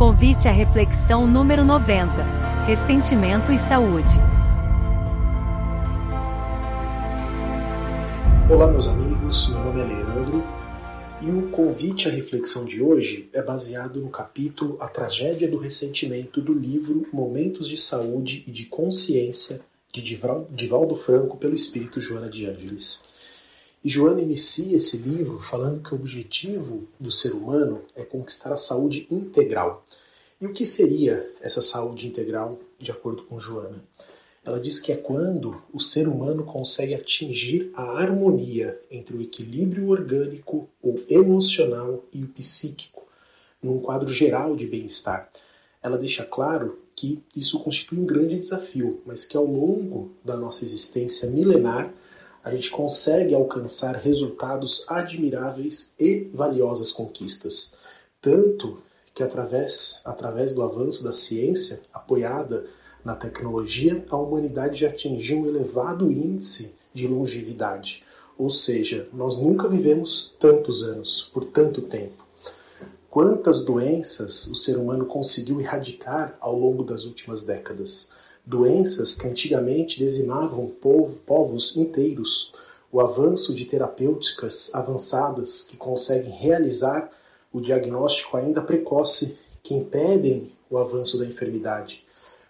Convite à reflexão número 90: Ressentimento e saúde. Olá, meus amigos, meu nome é Leandro e o convite à reflexão de hoje é baseado no capítulo A Tragédia do Ressentimento do livro Momentos de Saúde e de Consciência de Divaldo Franco pelo espírito Joana de Ângeles. E Joana inicia esse livro falando que o objetivo do ser humano é conquistar a saúde integral. E o que seria essa saúde integral, de acordo com Joana? Ela diz que é quando o ser humano consegue atingir a harmonia entre o equilíbrio orgânico, o emocional e o psíquico, num quadro geral de bem-estar. Ela deixa claro que isso constitui um grande desafio, mas que ao longo da nossa existência milenar a gente consegue alcançar resultados admiráveis e valiosas conquistas. Tanto que através, através do avanço da ciência, apoiada na tecnologia, a humanidade já atingiu um elevado índice de longevidade. Ou seja, nós nunca vivemos tantos anos, por tanto tempo. Quantas doenças o ser humano conseguiu erradicar ao longo das últimas décadas? Doenças que antigamente dizimavam povos inteiros, o avanço de terapêuticas avançadas que conseguem realizar o diagnóstico ainda precoce, que impedem o avanço da enfermidade.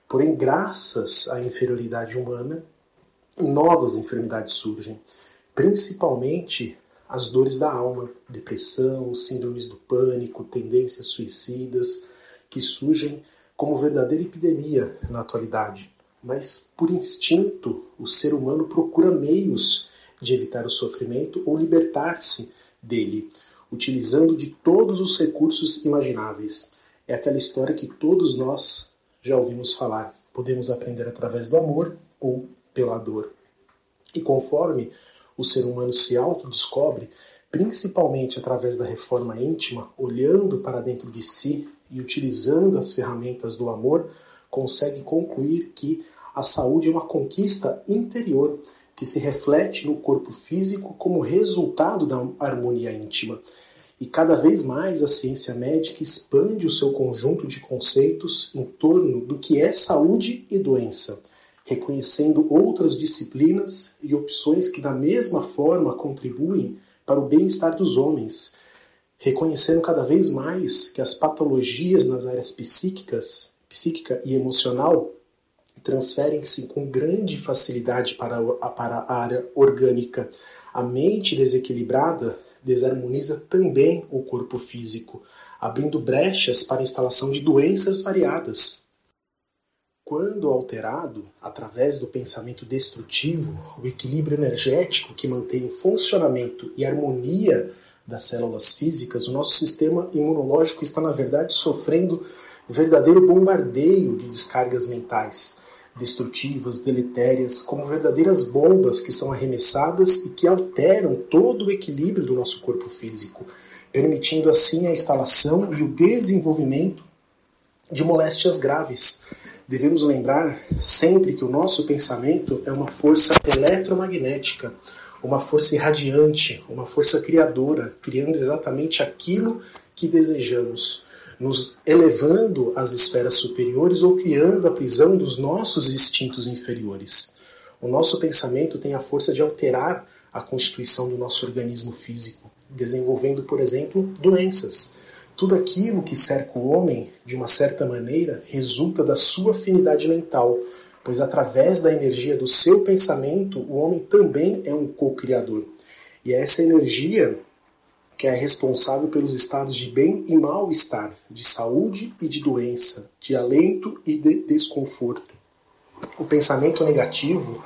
Porém, graças à inferioridade humana, novas enfermidades surgem, principalmente as dores da alma, depressão, síndromes do pânico, tendências suicidas, que surgem como verdadeira epidemia na atualidade. Mas, por instinto, o ser humano procura meios de evitar o sofrimento ou libertar-se dele, utilizando de todos os recursos imagináveis. É aquela história que todos nós já ouvimos falar. Podemos aprender através do amor ou pela dor. E conforme o ser humano se autodescobre, principalmente através da reforma íntima, olhando para dentro de si e utilizando as ferramentas do amor, consegue concluir que a saúde é uma conquista interior que se reflete no corpo físico como resultado da harmonia íntima. E cada vez mais a ciência médica expande o seu conjunto de conceitos em torno do que é saúde e doença, reconhecendo outras disciplinas e opções que, da mesma forma, contribuem para o bem-estar dos homens, reconhecendo cada vez mais que as patologias nas áreas psíquicas, psíquica e emocional transferem-se com grande facilidade para a, para a área orgânica. A mente desequilibrada desarmoniza também o corpo físico, abrindo brechas para a instalação de doenças variadas. Quando alterado, através do pensamento destrutivo, o equilíbrio energético que mantém o funcionamento e harmonia das células físicas, o nosso sistema imunológico está, na verdade, sofrendo verdadeiro bombardeio de descargas mentais destrutivas, deletérias, como verdadeiras bombas que são arremessadas e que alteram todo o equilíbrio do nosso corpo físico, permitindo assim a instalação e o desenvolvimento de moléstias graves. Devemos lembrar sempre que o nosso pensamento é uma força eletromagnética, uma força irradiante, uma força criadora, criando exatamente aquilo que desejamos, nos elevando às esferas superiores ou criando a prisão dos nossos instintos inferiores. O nosso pensamento tem a força de alterar a constituição do nosso organismo físico, desenvolvendo, por exemplo, doenças. Tudo aquilo que cerca o homem, de uma certa maneira, resulta da sua afinidade mental, pois através da energia do seu pensamento, o homem também é um co-criador. E é essa energia que é responsável pelos estados de bem e mal-estar, de saúde e de doença, de alento e de desconforto. O pensamento negativo,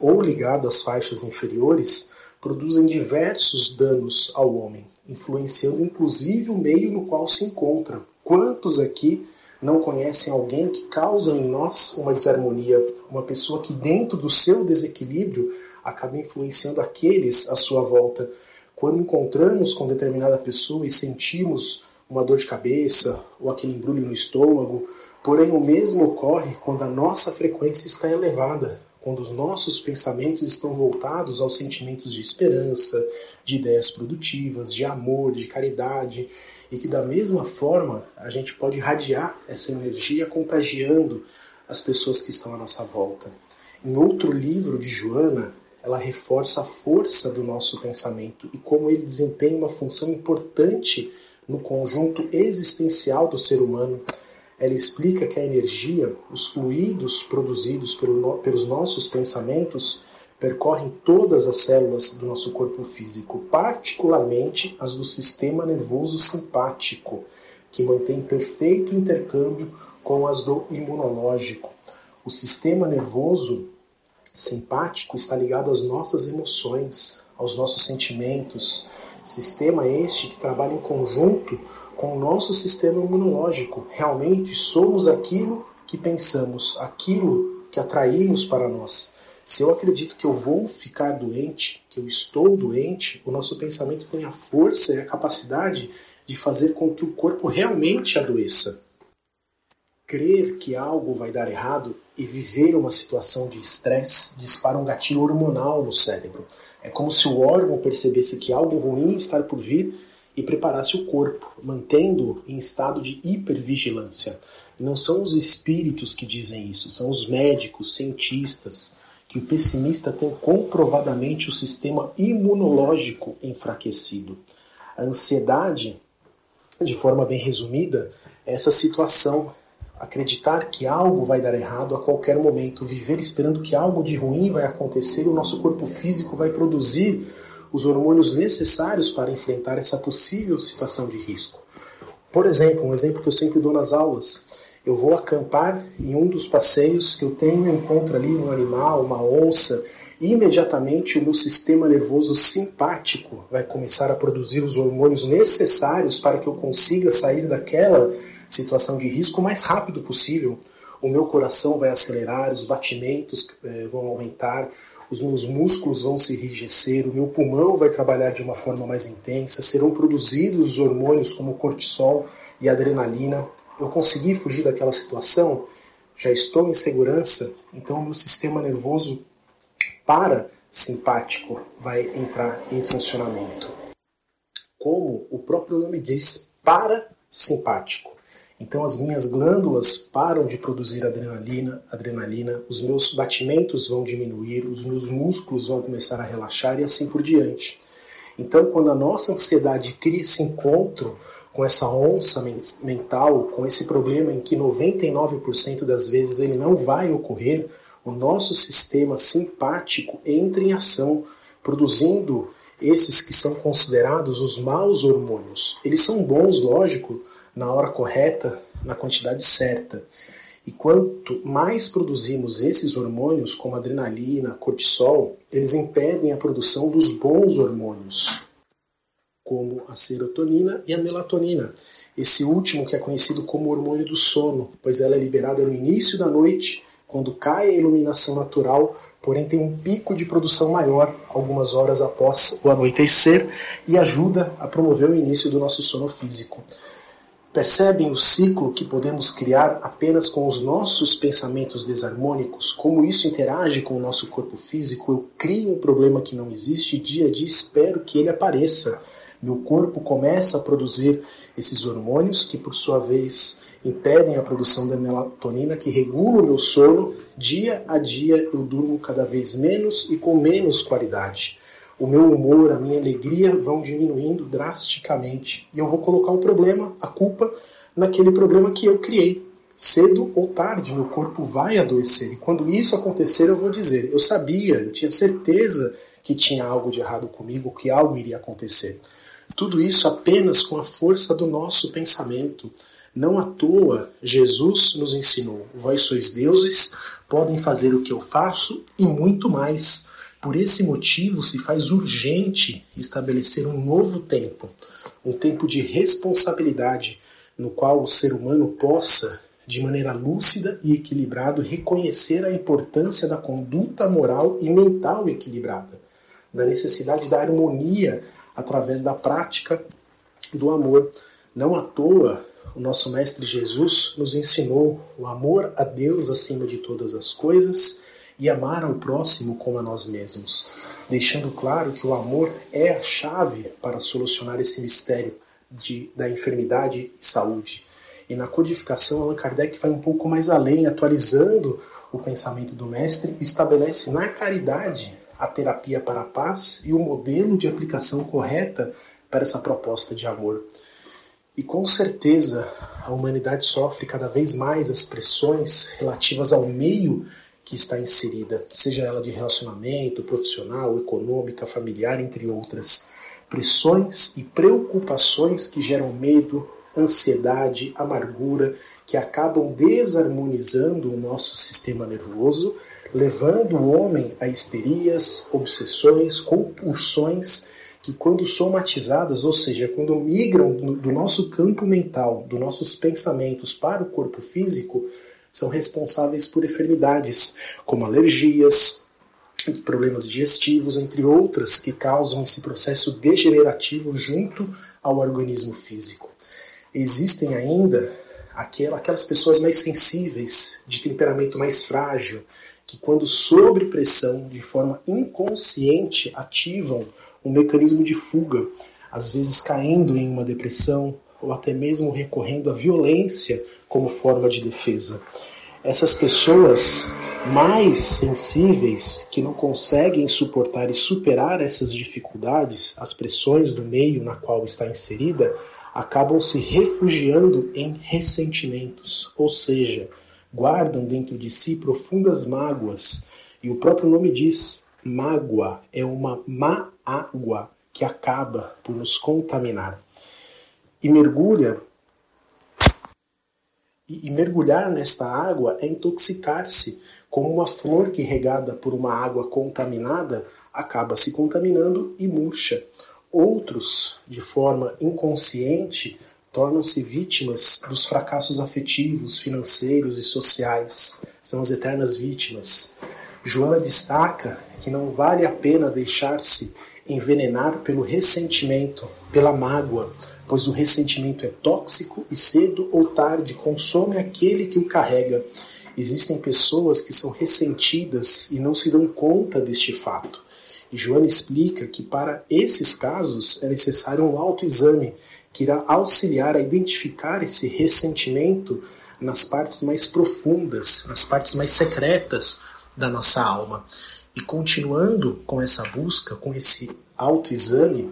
ou ligado às faixas inferiores, produzem diversos danos ao homem, influenciando inclusive o meio no qual se encontra. Quantos aqui não conhecem alguém que causa em nós uma desarmonia, uma pessoa que dentro do seu desequilíbrio acaba influenciando aqueles à sua volta. Quando encontramos com determinada pessoa e sentimos uma dor de cabeça ou aquele embrulho no estômago, porém o mesmo ocorre quando a nossa frequência está elevada, quando os nossos pensamentos estão voltados aos sentimentos de esperança, de ideias produtivas, de amor, de caridade, e que da mesma forma a gente pode irradiar essa energia contagiando as pessoas que estão à nossa volta. Em outro livro de Joana, ela reforça a força do nosso pensamento e como ele desempenha uma função importante no conjunto existencial do ser humano. Ela explica que a energia, os fluidos produzidos pelo, pelos nossos pensamentos, percorrem todas as células do nosso corpo físico, particularmente as do sistema nervoso simpático, que mantém perfeito intercâmbio com as do imunológico. O sistema nervoso simpático está ligado às nossas emoções, aos nossos sentimentos. Sistema este que trabalha em conjunto com o nosso sistema imunológico. Realmente somos aquilo que pensamos, aquilo que atraímos para nós. Se eu acredito que eu vou ficar doente, que eu estou doente, o nosso pensamento tem a força e a capacidade de fazer com que o corpo realmente adoeça. Crer que algo vai dar errado e viver uma situação de estresse dispara um gatilho hormonal no cérebro. É como se o órgão percebesse que algo ruim está por vir e preparasse o corpo, mantendo em estado de hipervigilância. Não são os espíritos que dizem isso, são os médicos, cientistas, que o pessimista tem comprovadamente o sistema imunológico enfraquecido. A ansiedade, de forma bem resumida, é essa situação acreditar que algo vai dar errado a qualquer momento, viver esperando que algo de ruim vai acontecer o nosso corpo físico vai produzir os hormônios necessários para enfrentar essa possível situação de risco. Por exemplo, um exemplo que eu sempre dou nas aulas, eu vou acampar em um dos passeios que eu tenho, encontro ali um animal, uma onça, e imediatamente o meu sistema nervoso simpático vai começar a produzir os hormônios necessários para que eu consiga sair daquela situação de risco o mais rápido possível. O meu coração vai acelerar, os batimentos eh, vão aumentar, os meus músculos vão se enrijecer, o meu pulmão vai trabalhar de uma forma mais intensa, serão produzidos os hormônios como cortisol e adrenalina. Eu consegui fugir daquela situação, já estou em segurança, então o meu sistema nervoso parasimpático vai entrar em funcionamento. Como o próprio nome diz, parasimpático. Então as minhas glândulas param de produzir adrenalina, adrenalina, os meus batimentos vão diminuir, os meus músculos vão começar a relaxar e assim por diante. Então, quando a nossa ansiedade cria esse encontro com essa onça mental, com esse problema em que 99% das vezes ele não vai ocorrer, o nosso sistema simpático entra em ação, produzindo esses que são considerados os maus hormônios. Eles são bons, lógico, na hora correta, na quantidade certa. E quanto mais produzimos esses hormônios, como adrenalina, cortisol, eles impedem a produção dos bons hormônios, como a serotonina e a melatonina. Esse último que é conhecido como hormônio do sono, pois ela é liberada no início da noite, quando cai a iluminação natural, porém tem um pico de produção maior algumas horas após o anoitecer e ajuda a promover o início do nosso sono físico. Percebem o ciclo que podemos criar apenas com os nossos pensamentos desarmônicos? Como isso interage com o nosso corpo físico? Eu crio um problema que não existe dia a dia espero que ele apareça. Meu corpo começa a produzir esses hormônios que, por sua vez, impedem a produção da melatonina, que regula o meu sono. Dia a dia eu durmo cada vez menos e com menos qualidade o meu humor, a minha alegria vão diminuindo drasticamente. E eu vou colocar o problema, a culpa, naquele problema que eu criei. Cedo ou tarde, meu corpo vai adoecer. E quando isso acontecer, eu vou dizer: eu sabia, eu tinha certeza que tinha algo de errado comigo, que algo iria acontecer. Tudo isso apenas com a força do nosso pensamento. Não à toa, Jesus nos ensinou: vós sois deuses, podem fazer o que eu faço e muito mais. Por esse motivo, se faz urgente estabelecer um novo tempo, um tempo de responsabilidade, no qual o ser humano possa, de maneira lúcida e equilibrada, reconhecer a importância da conduta moral e mental equilibrada, da necessidade da harmonia através da prática do amor. Não à toa, o nosso Mestre Jesus nos ensinou o amor a Deus acima de todas as coisas e amar ao próximo como a nós mesmos, deixando claro que o amor é a chave para solucionar esse mistério de, da enfermidade e saúde. E na codificação, Allan Kardec vai um pouco mais além, atualizando o pensamento do mestre e estabelece na caridade a terapia para a paz e o modelo de aplicação correta para essa proposta de amor. E com certeza a humanidade sofre cada vez mais as pressões relativas ao meio que está inserida, seja ela de relacionamento, profissional, econômica, familiar, entre outras. Pressões e preocupações que geram medo, ansiedade, amargura, que acabam desarmonizando o nosso sistema nervoso, levando o homem a histerias, obsessões, compulsões que, quando somatizadas, ou seja, quando migram do nosso campo mental, dos nossos pensamentos para o corpo físico, são responsáveis por enfermidades como alergias, problemas digestivos, entre outras, que causam esse processo degenerativo junto ao organismo físico. Existem ainda aquelas pessoas mais sensíveis, de temperamento mais frágil, que, quando sob pressão, de forma inconsciente, ativam um mecanismo de fuga, às vezes caindo em uma depressão ou até mesmo recorrendo à violência como forma de defesa. Essas pessoas mais sensíveis, que não conseguem suportar e superar essas dificuldades, as pressões do meio na qual está inserida, acabam se refugiando em ressentimentos, ou seja, guardam dentro de si profundas mágoas. E o próprio nome diz: mágoa é uma má água que acaba por nos contaminar. E mergulha e, mergulhar nesta água é intoxicar-se, como uma flor que regada por uma água contaminada acaba se contaminando e murcha. Outros, de forma inconsciente, tornam-se vítimas dos fracassos afetivos, financeiros e sociais. São as eternas vítimas. Joana destaca que não vale a pena deixar-se envenenar pelo ressentimento, pela mágoa, pois o ressentimento é tóxico e cedo ou tarde consome aquele que o carrega. Existem pessoas que são ressentidas e não se dão conta deste fato. E Joana explica que para esses casos é necessário um autoexame que irá auxiliar a identificar esse ressentimento nas partes mais profundas, nas partes mais secretas da nossa alma. E continuando com essa busca, com esse autoexame,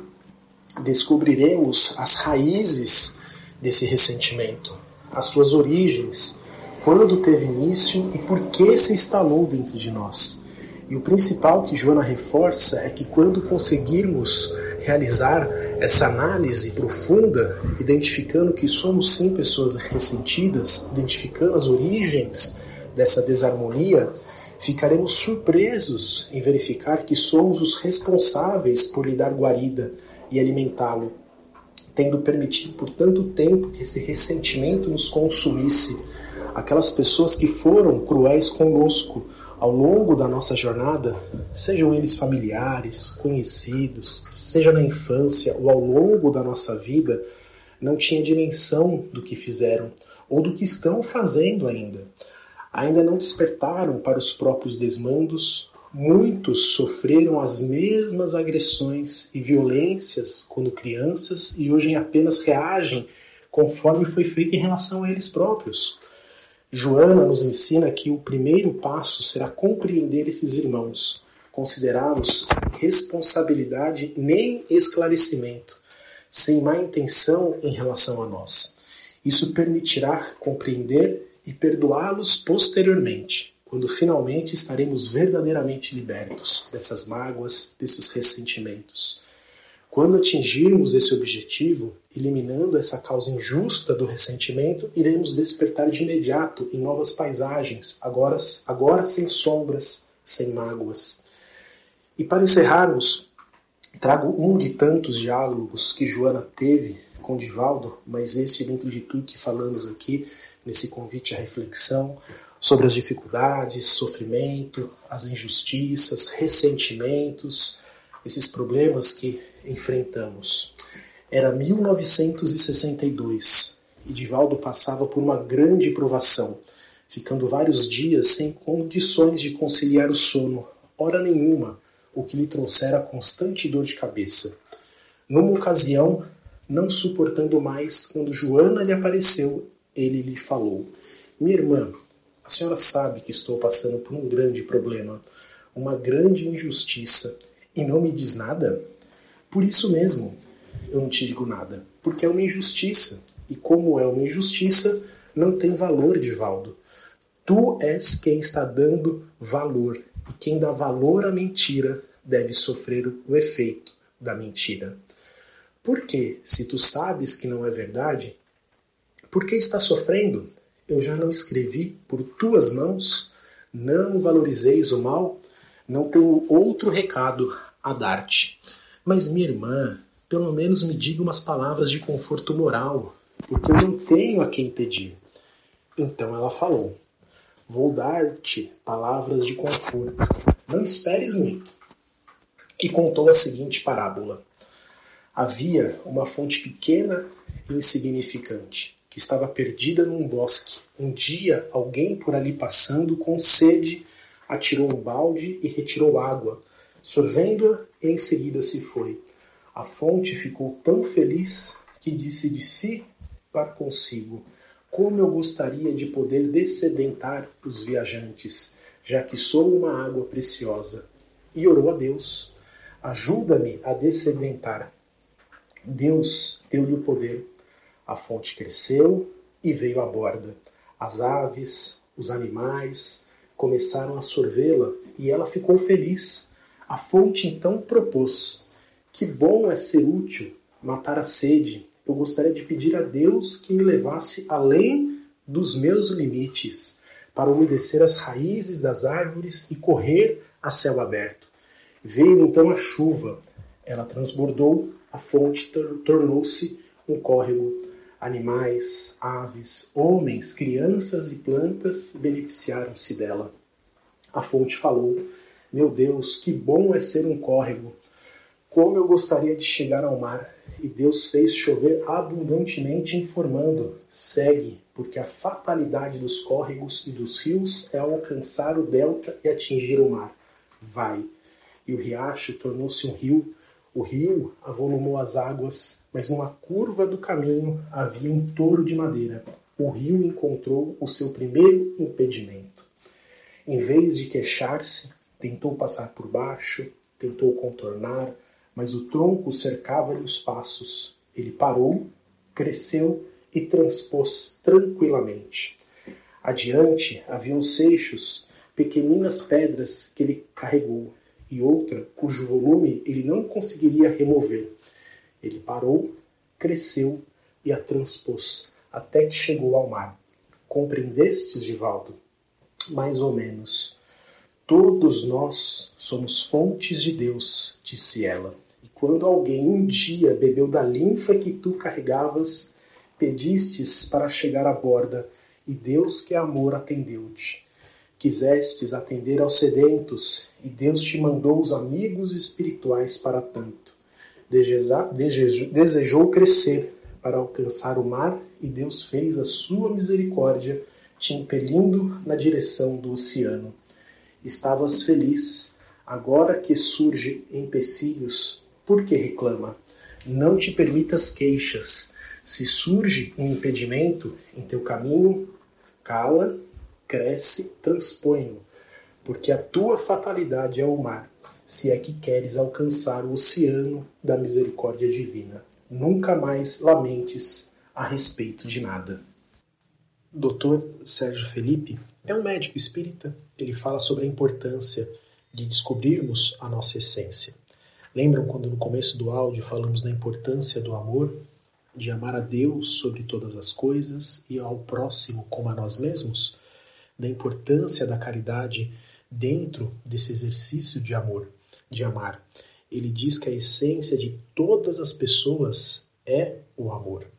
descobriremos as raízes desse ressentimento, as suas origens, quando teve início e por que se instalou dentro de nós. E o principal que Joana reforça é que quando conseguirmos realizar essa análise profunda, identificando que somos sim pessoas ressentidas, identificando as origens dessa desarmonia, ficaremos surpresos em verificar que somos os responsáveis por lhe dar guarida e alimentá-lo, tendo permitido por tanto tempo que esse ressentimento nos consumisse. Aquelas pessoas que foram cruéis conosco, ao longo da nossa jornada, sejam eles familiares, conhecidos, seja na infância ou ao longo da nossa vida, não tinha dimensão do que fizeram ou do que estão fazendo ainda. Ainda não despertaram para os próprios desmandos, muitos sofreram as mesmas agressões e violências quando crianças e hoje apenas reagem conforme foi feito em relação a eles próprios. Joana nos ensina que o primeiro passo será compreender esses irmãos, considerá-los responsabilidade nem esclarecimento, sem má intenção em relação a nós. Isso permitirá compreender e perdoá-los posteriormente, quando finalmente estaremos verdadeiramente libertos dessas mágoas, desses ressentimentos. Quando atingirmos esse objetivo, eliminando essa causa injusta do ressentimento, iremos despertar de imediato em novas paisagens, agora, agora sem sombras, sem mágoas. E para encerrarmos, trago um de tantos diálogos que Joana teve com Divaldo, mas este dentro de tudo que falamos aqui, nesse convite à reflexão sobre as dificuldades, sofrimento, as injustiças, ressentimentos, esses problemas que enfrentamos. Era 1962 e Divaldo passava por uma grande provação. ficando vários dias sem condições de conciliar o sono, hora nenhuma, o que lhe trouxera constante dor de cabeça. Numa ocasião, não suportando mais, quando Joana lhe apareceu, ele lhe falou: Minha irmã, a senhora sabe que estou passando por um grande problema, uma grande injustiça, e não me diz nada? Por isso mesmo, eu não te digo nada, porque é uma injustiça, e como é uma injustiça, não tem valor, Divaldo. Tu és quem está dando valor, e quem dá valor à mentira deve sofrer o efeito da mentira. Porque, se tu sabes que não é verdade, por que está sofrendo? Eu já não escrevi por tuas mãos? Não valorizeis o mal? Não tenho outro recado a dar-te. Mas, minha irmã, pelo menos me diga umas palavras de conforto moral, porque eu não tenho a quem pedir. Então ela falou: Vou dar-te palavras de conforto. Não esperes muito. E contou a seguinte parábola: Havia uma fonte pequena e insignificante que estava perdida num bosque. Um dia, alguém por ali passando com sede atirou um balde e retirou água, sorvendo-a e em seguida se foi. A fonte ficou tão feliz que disse de si para consigo: Como eu gostaria de poder descedentar os viajantes, já que sou uma água preciosa. E orou a Deus: Ajuda-me a descedentar. Deus deu-lhe o poder. A fonte cresceu e veio à borda. As aves, os animais começaram a sorvê-la e ela ficou feliz. A fonte então propôs: Que bom é ser útil, matar a sede. Eu gostaria de pedir a Deus que me levasse além dos meus limites, para umedecer as raízes das árvores e correr a céu aberto. Veio então a chuva, ela transbordou a fonte tornou-se um córrego. Animais, aves, homens, crianças e plantas beneficiaram-se dela. A fonte falou: Meu Deus, que bom é ser um córrego! Como eu gostaria de chegar ao mar! E Deus fez chover abundantemente, informando: Segue, porque a fatalidade dos córregos e dos rios é alcançar o delta e atingir o mar. Vai. E o riacho tornou-se um rio o rio avolumou as águas, mas numa curva do caminho havia um touro de madeira. O rio encontrou o seu primeiro impedimento. Em vez de queixar-se, tentou passar por baixo, tentou contornar, mas o tronco cercava-lhe os passos. Ele parou, cresceu e transpôs tranquilamente. Adiante haviam seixos, pequeninas pedras que ele carregou e outra cujo volume ele não conseguiria remover. Ele parou, cresceu e a transpôs até que chegou ao mar. Compreendestes, Givaldo? Mais ou menos. Todos nós somos fontes de Deus, disse ela. E quando alguém um dia bebeu da linfa que tu carregavas, pedistes para chegar à borda, e Deus que é amor atendeu-te. Quisestes atender aos sedentos, e Deus te mandou os amigos espirituais para tanto. Desejou crescer para alcançar o mar, e Deus fez a sua misericórdia, te impelindo na direção do oceano. Estavas feliz, agora que surge empecilhos, por que reclama? Não te permitas queixas. Se surge um impedimento em teu caminho, cala cresce, transpõe-no, porque a tua fatalidade é o mar, se é que queres alcançar o oceano da misericórdia divina. Nunca mais lamentes a respeito de nada. Dr. Sérgio Felipe é um médico espírita. Ele fala sobre a importância de descobrirmos a nossa essência. Lembram quando no começo do áudio falamos da importância do amor, de amar a Deus sobre todas as coisas e ao próximo como a nós mesmos? Da importância da caridade dentro desse exercício de amor, de amar. Ele diz que a essência de todas as pessoas é o amor.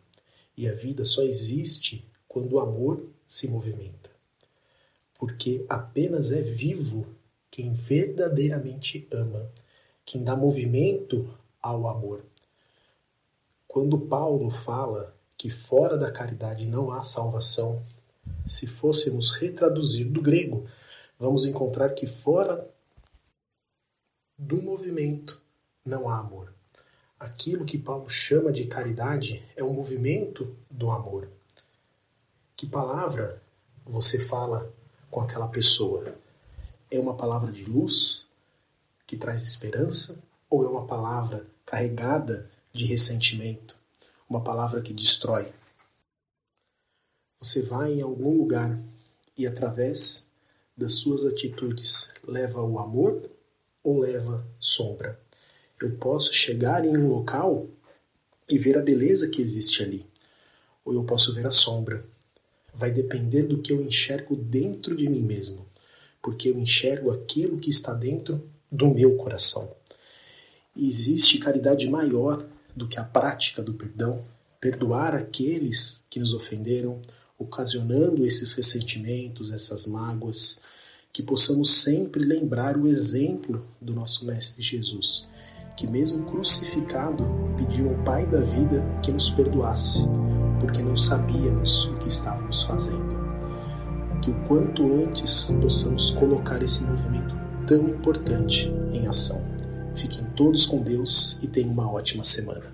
E a vida só existe quando o amor se movimenta. Porque apenas é vivo quem verdadeiramente ama, quem dá movimento ao amor. Quando Paulo fala que fora da caridade não há salvação, se fôssemos retraduzir do grego, vamos encontrar que fora do movimento não há amor. Aquilo que Paulo chama de caridade é o movimento do amor. Que palavra você fala com aquela pessoa? É uma palavra de luz que traz esperança ou é uma palavra carregada de ressentimento? Uma palavra que destrói? Você vai em algum lugar e através das suas atitudes leva o amor ou leva sombra? Eu posso chegar em um local e ver a beleza que existe ali, ou eu posso ver a sombra. Vai depender do que eu enxergo dentro de mim mesmo, porque eu enxergo aquilo que está dentro do meu coração. E existe caridade maior do que a prática do perdão, perdoar aqueles que nos ofenderam, ocasionando esses ressentimentos, essas mágoas, que possamos sempre lembrar o exemplo do nosso Mestre Jesus, que, mesmo crucificado, pediu ao Pai da vida que nos perdoasse, porque não sabíamos o que estávamos fazendo. Que o quanto antes possamos colocar esse movimento tão importante em ação. Fiquem todos com Deus e tenham uma ótima semana.